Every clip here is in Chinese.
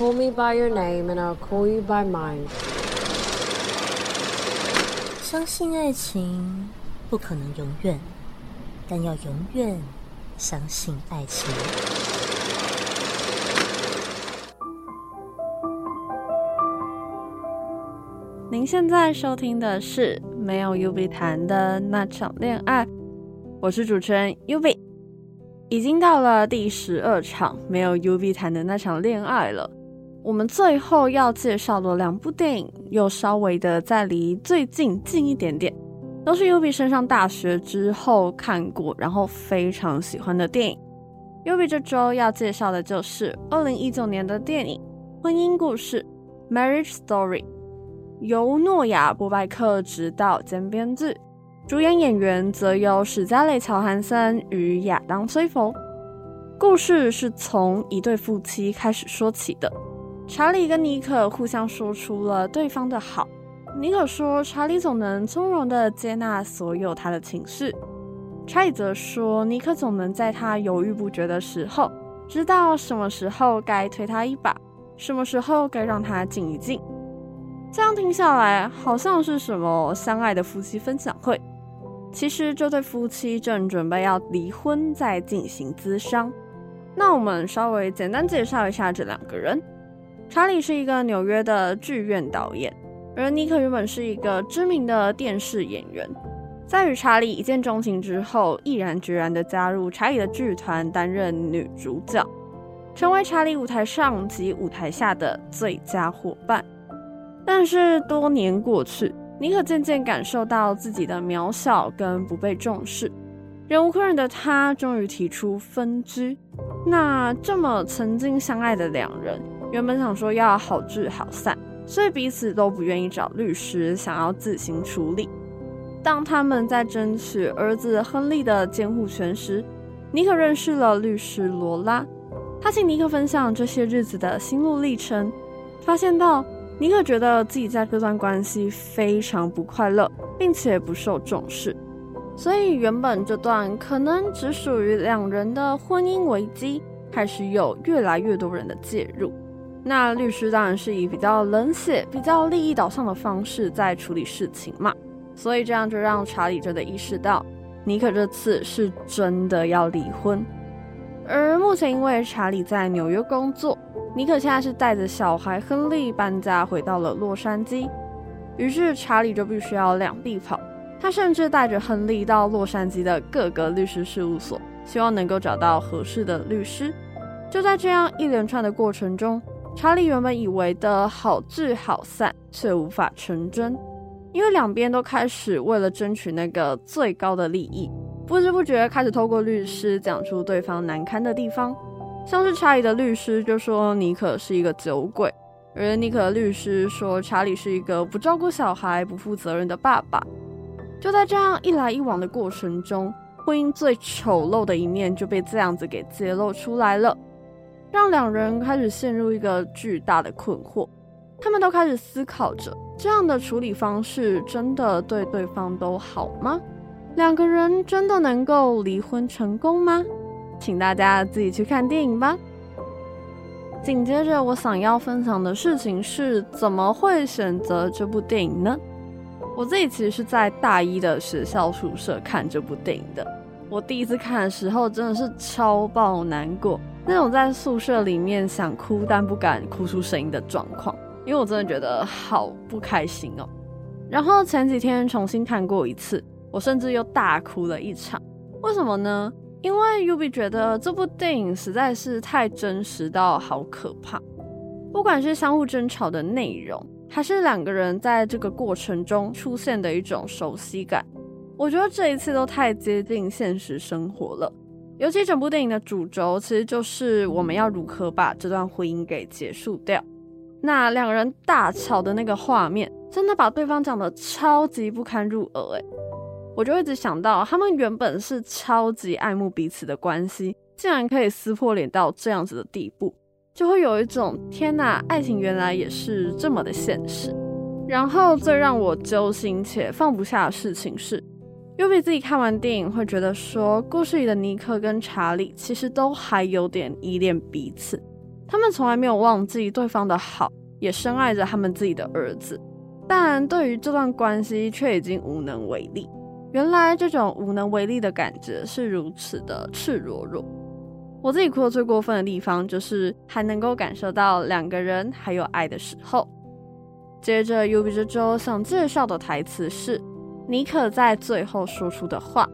call me by your name and I'll call you by mine。相信爱情不可能永远，但要永远相信爱情。您现在收听的是没有 UB 谈的那场恋爱，我是主持人 UB，已经到了第十二场没有 UV 谈的那场恋爱了。我们最后要介绍的两部电影，又稍微的再离最近近一点点，都是 UB 升上大学之后看过，然后非常喜欢的电影。UB 这周要介绍的就是二零一九年的电影《婚姻故事》（Marriage Story）。由诺亚·波拜克执导兼编剧，主演演员则有史嘉蕾·乔韩森与亚当·崔佛。故事是从一对夫妻开始说起的。查理跟妮可互相说出了对方的好。妮可说，查理总能从容地接纳所有他的情绪；查理则说，妮可总能在他犹豫不决的时候，知道什么时候该推他一把，什么时候该让他静一静。这样听下来，好像是什么相爱的夫妻分享会。其实这对夫妻正准备要离婚，在进行咨商。那我们稍微简单介绍一下这两个人。查理是一个纽约的剧院导演，而妮可原本是一个知名的电视演员。在与查理一见钟情之后，毅然决然地加入查理的剧团，担任女主角，成为查理舞台上及舞台下的最佳伙伴。但是多年过去，妮可渐渐感受到自己的渺小跟不被重视，忍无可忍的她终于提出分居。那这么曾经相爱的两人，原本想说要好聚好散，所以彼此都不愿意找律师，想要自行处理。当他们在争取儿子亨利的监护权时，妮可认识了律师罗拉，他请妮可分享这些日子的心路历程，发现到。妮可觉得自己在这段关系非常不快乐，并且不受重视，所以原本这段可能只属于两人的婚姻危机，开始有越来越多人的介入。那律师当然是以比较冷血、比较利益导向的方式在处理事情嘛，所以这样就让查理真的意识到，妮可这次是真的要离婚。而目前因为查理在纽约工作。妮可现在是带着小孩亨利搬家回到了洛杉矶，于是查理就必须要两地跑。他甚至带着亨利到洛杉矶的各个律师事务所，希望能够找到合适的律师。就在这样一连串的过程中，查理原本以为的好聚好散却无法成真，因为两边都开始为了争取那个最高的利益，不知不觉开始透过律师讲出对方难堪的地方。像是查理的律师就说妮可是一个酒鬼，而妮可的律师说查理是一个不照顾小孩、不负责任的爸爸。就在这样一来一往的过程中，婚姻最丑陋的一面就被这样子给揭露出来了，让两人开始陷入一个巨大的困惑。他们都开始思考着，这样的处理方式真的对对方都好吗？两个人真的能够离婚成功吗？请大家自己去看电影吧。紧接着，我想要分享的事情是，怎么会选择这部电影呢？我自己其实是在大一的学校宿舍看这部电影的。我第一次看的时候，真的是超爆难过，那种在宿舍里面想哭但不敢哭出声音的状况，因为我真的觉得好不开心哦。然后前几天重新看过一次，我甚至又大哭了一场。为什么呢？因为 UB 觉得这部电影实在是太真实到好可怕，不管是相互争吵的内容，还是两个人在这个过程中出现的一种熟悉感，我觉得这一次都太接近现实生活了。尤其整部电影的主轴其实就是我们要如何把这段婚姻给结束掉。那两个人大吵的那个画面，真的把对方讲得超级不堪入耳，诶。我就一直想到，他们原本是超级爱慕彼此的关系，竟然可以撕破脸到这样子的地步，就会有一种天哪，爱情原来也是这么的现实。然后最让我揪心且放不下的事情是，UB 自己看完电影会觉得说，故事里的尼克跟查理其实都还有点依恋彼此，他们从来没有忘记对方的好，也深爱着他们自己的儿子，但对于这段关系却已经无能为力。原来这种无能为力的感觉是如此的赤裸裸。我自己哭的最过分的地方，就是还能够感受到两个人还有爱的时候。接着，Yubi 这周想介绍的台词是妮可在最后说出的话。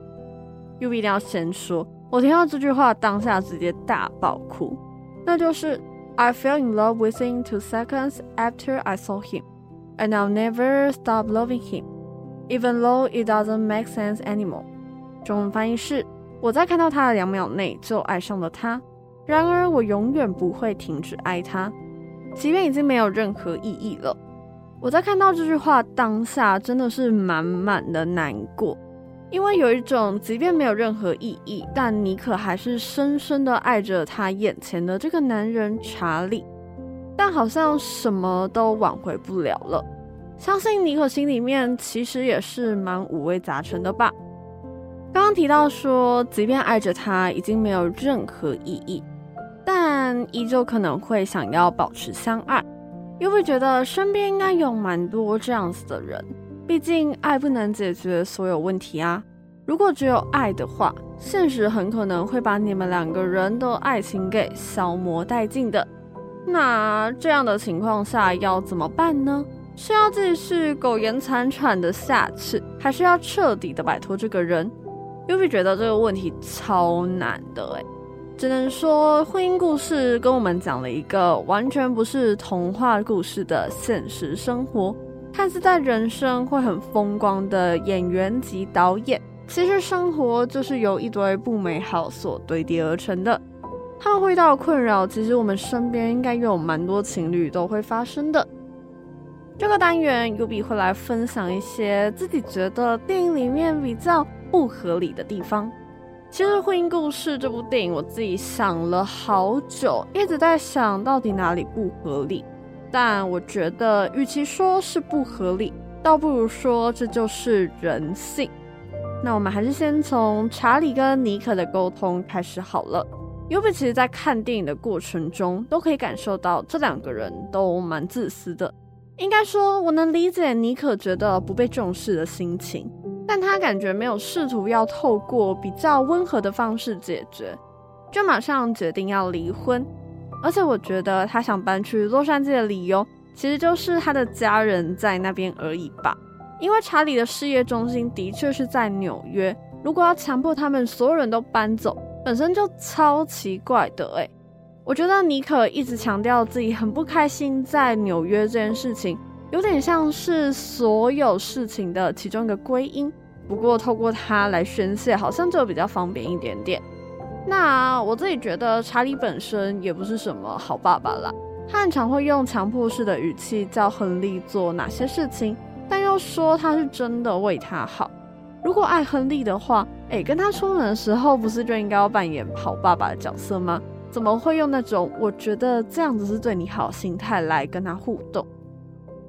Yubi 一定要先说，我听到这句话当下直接大爆哭，那就是 I fell in love within two seconds after I saw him, and I'll never stop loving him, even though it doesn't make sense anymore。中文翻译是。我在看到他的两秒内就爱上了他，然而我永远不会停止爱他，即便已经没有任何意义了。我在看到这句话当下真的是满满的难过，因为有一种即便没有任何意义，但妮可还是深深的爱着他眼前的这个男人查理，但好像什么都挽回不了了。相信妮可心里面其实也是蛮五味杂陈的吧。刚刚提到说，即便爱着他已经没有任何意义，但依旧可能会想要保持相爱，又会觉得身边应该有蛮多这样子的人。毕竟爱不能解决所有问题啊。如果只有爱的话，现实很可能会把你们两个人的爱情给消磨殆尽的。那这样的情况下要怎么办呢？是要继续苟延残喘的下去，还是要彻底的摆脱这个人？Yubi 觉得这个问题超难的哎，只能说婚姻故事跟我们讲了一个完全不是童话故事的现实生活。看似在人生会很风光的演员及导演，其实生活就是由一堆不美好所堆叠而成的。他们会遇到困扰，其实我们身边应该有蛮多情侣都会发生的。这个单元，Yubi 会来分享一些自己觉得电影里面比较不合理的地方。其实《婚姻故事》这部电影，我自己想了好久，一直在想到底哪里不合理。但我觉得，与其说是不合理，倒不如说这就是人性。那我们还是先从查理跟妮可的沟通开始好了。尤比其实在看电影的过程中，都可以感受到这两个人都蛮自私的。应该说，我能理解妮可觉得不被重视的心情。但他感觉没有试图要透过比较温和的方式解决，就马上决定要离婚。而且我觉得他想搬去洛杉矶的理由，其实就是他的家人在那边而已吧。因为查理的事业中心的确是在纽约，如果要强迫他们所有人都搬走，本身就超奇怪的诶。我觉得妮可一直强调自己很不开心在纽约这件事情。有点像是所有事情的其中一个归因，不过透过他来宣泄，好像就比较方便一点点。那我自己觉得查理本身也不是什么好爸爸啦，他很常会用强迫式的语气叫亨利做哪些事情，但又说他是真的为他好。如果爱亨利的话，哎，跟他出门的时候不是就应该要扮演好爸爸的角色吗？怎么会用那种我觉得这样子是对你好心态来跟他互动？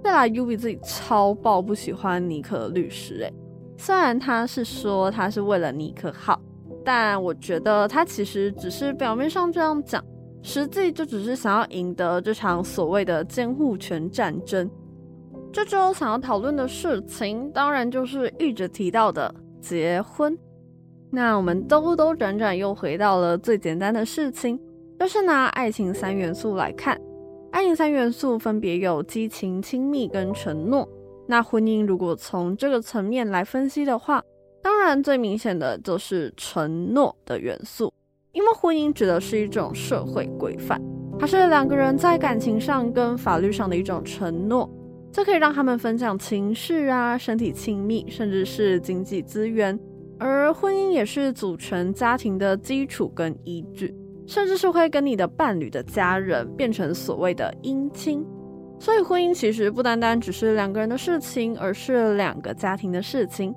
再来，Yubi 自己超爆不喜欢尼克的律师诶，虽然他是说他是为了尼克好，但我觉得他其实只是表面上这样讲，实际就只是想要赢得这场所谓的监护权战争。这周想要讨论的事情，当然就是一直提到的结婚。那我们兜兜转转又回到了最简单的事情，就是拿爱情三元素来看。爱情三元素分别有激情、亲密跟承诺。那婚姻如果从这个层面来分析的话，当然最明显的就是承诺的元素，因为婚姻指的是一种社会规范，它是两个人在感情上跟法律上的一种承诺，这可以让他们分享情事啊、身体亲密，甚至是经济资源。而婚姻也是组成家庭的基础跟依据。甚至是会跟你的伴侣的家人变成所谓的姻亲，所以婚姻其实不单单只是两个人的事情，而是两个家庭的事情。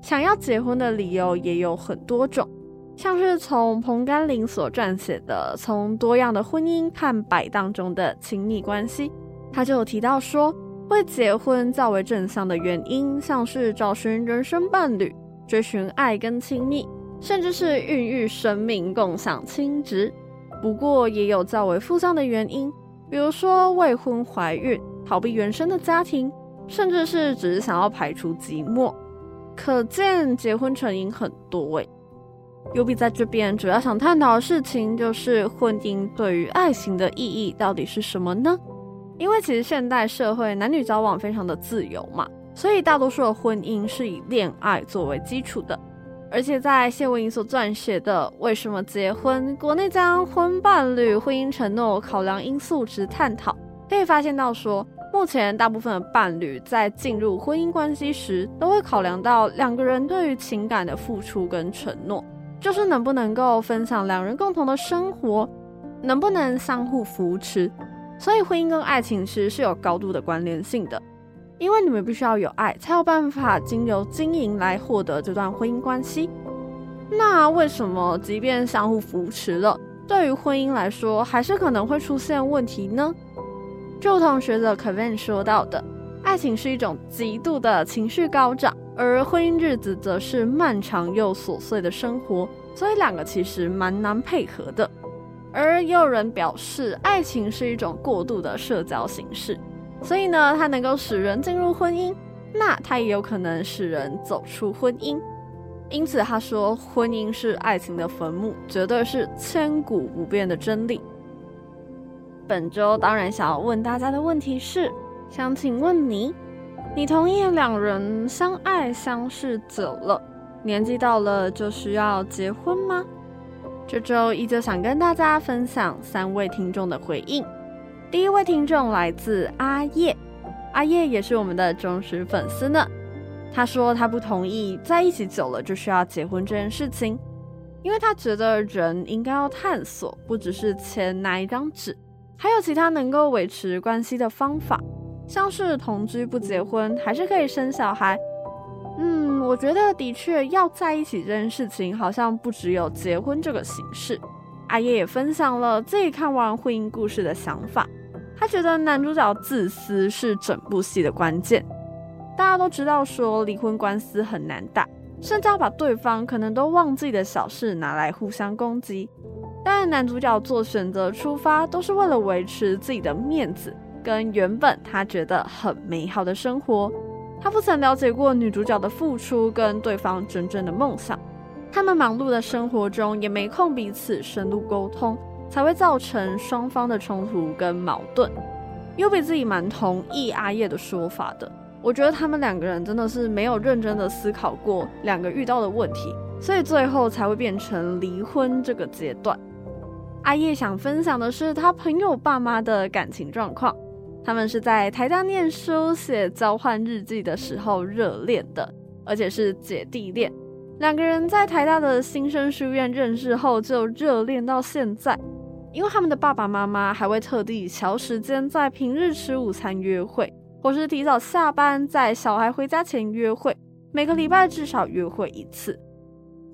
想要结婚的理由也有很多种，像是从彭甘霖所撰写的《从多样的婚姻看摆荡中的亲密关系》，他就提到说，会结婚较为正向的原因，像是找寻人生伴侣、追寻爱跟亲密。甚至是孕育生命、共享亲职，不过也有较为负向的原因，比如说未婚怀孕、逃避原生的家庭，甚至是只是想要排除寂寞。可见结婚成因很多诶。Yubi 在这边主要想探讨的事情就是婚姻对于爱情的意义到底是什么呢？因为其实现代社会男女交往非常的自由嘛，所以大多数的婚姻是以恋爱作为基础的。而且在谢文颖所撰写的《为什么结婚？国内将婚伴侣、婚姻承诺考量因素之探讨》，可以发现到说，目前大部分的伴侣在进入婚姻关系时，都会考量到两个人对于情感的付出跟承诺。就是能不能够分享两人共同的生活，能不能相互扶持，所以婚姻跟爱情其实是有高度的关联性的，因为你们必须要有爱，才有办法经由经营来获得这段婚姻关系。那为什么即便相互扶持了，对于婚姻来说还是可能会出现问题呢？就同学者 Kevin 说到的，爱情是一种极度的情绪高涨。而婚姻日子则是漫长又琐碎的生活，所以两个其实蛮难配合的。而也有人表示，爱情是一种过度的社交形式，所以呢，它能够使人进入婚姻，那它也有可能使人走出婚姻。因此，他说，婚姻是爱情的坟墓，绝对是千古不变的真理。本周当然想要问大家的问题是，想请问你。你同意两人相爱相视久了，年纪到了就需要结婚吗？这周依旧想跟大家分享三位听众的回应。第一位听众来自阿叶，阿叶也是我们的忠实粉丝呢。他说他不同意在一起久了就需要结婚这件事情，因为他觉得人应该要探索，不只是签那一张纸，还有其他能够维持关系的方法。像是同居不结婚，还是可以生小孩。嗯，我觉得的确要在一起这件事情，好像不只有结婚这个形式。阿叶也分享了自己看完婚姻故事的想法，他觉得男主角自私是整部戏的关键。大家都知道说离婚官司很难打，甚至要把对方可能都忘记的小事拿来互相攻击。但男主角做选择出发，都是为了维持自己的面子。跟原本他觉得很美好的生活，他不曾了解过女主角的付出跟对方真正的梦想。他们忙碌的生活中也没空彼此深入沟通，才会造成双方的冲突跟矛盾。Yubi 自己蛮同意阿叶的说法的，我觉得他们两个人真的是没有认真的思考过两个遇到的问题，所以最后才会变成离婚这个阶段。阿叶想分享的是他朋友爸妈的感情状况。他们是在台大念书、写交换日记的时候热恋的，而且是姐弟恋。两个人在台大的新生书院认识后就热恋到现在，因为他们的爸爸妈妈还会特地调时间在平日吃午餐约会，或是提早下班在小孩回家前约会，每个礼拜至少约会一次。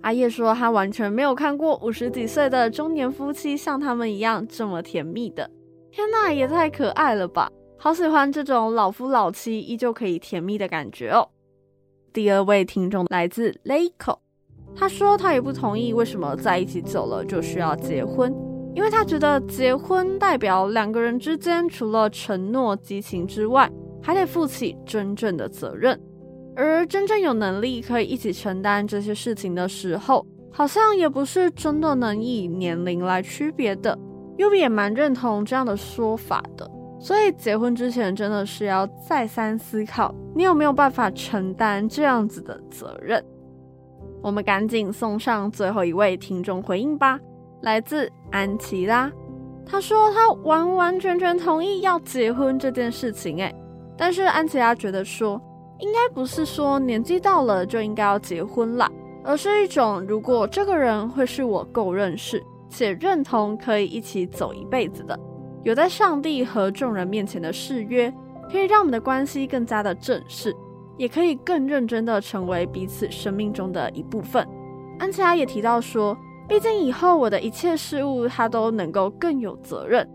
阿叶说他完全没有看过五十几岁的中年夫妻像他们一样这么甜蜜的，天呐，也太可爱了吧！好喜欢这种老夫老妻依旧可以甜蜜的感觉哦。第二位听众来自 Leco，他说他也不同意为什么在一起久了就需要结婚，因为他觉得结婚代表两个人之间除了承诺、激情之外，还得负起真正的责任。而真正有能力可以一起承担这些事情的时候，好像也不是真的能以年龄来区别的。Yubi 也蛮认同这样的说法的。所以结婚之前真的是要再三思考，你有没有办法承担这样子的责任？我们赶紧送上最后一位听众回应吧，来自安琪拉，他说他完完全全同意要结婚这件事情，诶，但是安琪拉觉得说，应该不是说年纪到了就应该要结婚啦，而是一种如果这个人会是我够认识且认同，可以一起走一辈子的。有在上帝和众人面前的誓约，可以让我们的关系更加的正式，也可以更认真的成为彼此生命中的一部分。安琪拉也提到说，毕竟以后我的一切事物，他都能够更有责任。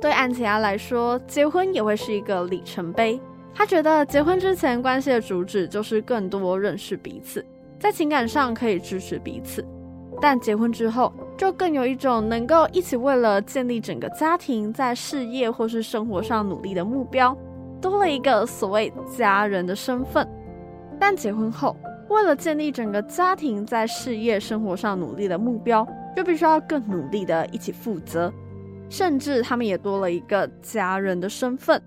对安琪拉来说，结婚也会是一个里程碑。他觉得结婚之前关系的主旨就是更多认识彼此，在情感上可以支持彼此。但结婚之后，就更有一种能够一起为了建立整个家庭，在事业或是生活上努力的目标，多了一个所谓家人的身份。但结婚后，为了建立整个家庭在事业生活上努力的目标，就必须要更努力的一起负责，甚至他们也多了一个家人的身份。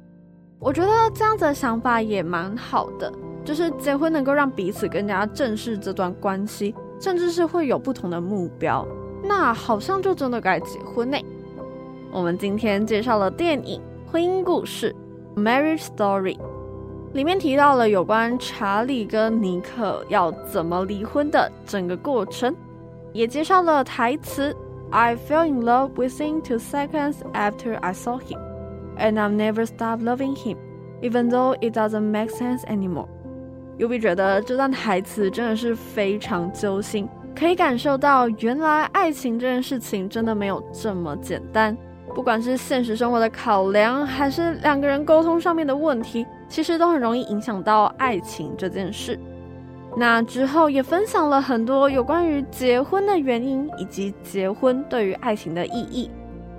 我觉得这样子的想法也蛮好的，就是结婚能够让彼此更加正视这段关系，甚至是会有不同的目标。那好像就真的该结婚呢。我们今天介绍了电影《婚姻故事》（Marriage Story），里面提到了有关查理跟尼克要怎么离婚的整个过程，也介绍了台词 “I fell in love within two seconds after I saw him, and I've never stopped loving him, even though it doesn't make sense anymore.” Yubi 觉得这段台词真的是非常揪心。可以感受到，原来爱情这件事情真的没有这么简单。不管是现实生活的考量，还是两个人沟通上面的问题，其实都很容易影响到爱情这件事。那之后也分享了很多有关于结婚的原因，以及结婚对于爱情的意义。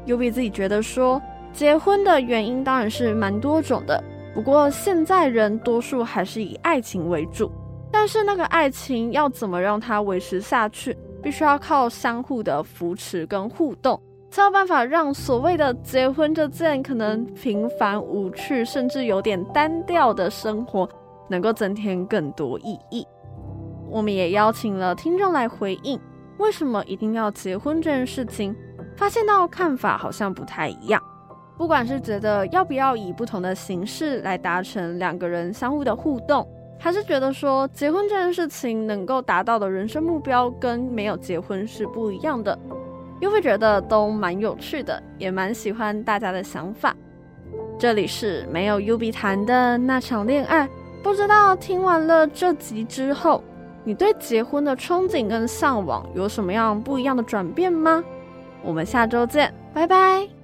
U B 自己觉得说，结婚的原因当然是蛮多种的，不过现在人多数还是以爱情为主。但是那个爱情要怎么让它维持下去，必须要靠相互的扶持跟互动，才有办法让所谓的结婚这件可能平凡无趣，甚至有点单调的生活，能够增添更多意义。我们也邀请了听众来回应，为什么一定要结婚这件事情，发现到看法好像不太一样。不管是觉得要不要以不同的形式来达成两个人相互的互动。还是觉得说结婚这件事情能够达到的人生目标跟没有结婚是不一样的，又会觉得都蛮有趣的，也蛮喜欢大家的想法。这里是没有 U B 谈的那场恋爱，不知道听完了这集之后，你对结婚的憧憬跟向往有什么样不一样的转变吗？我们下周见，拜拜。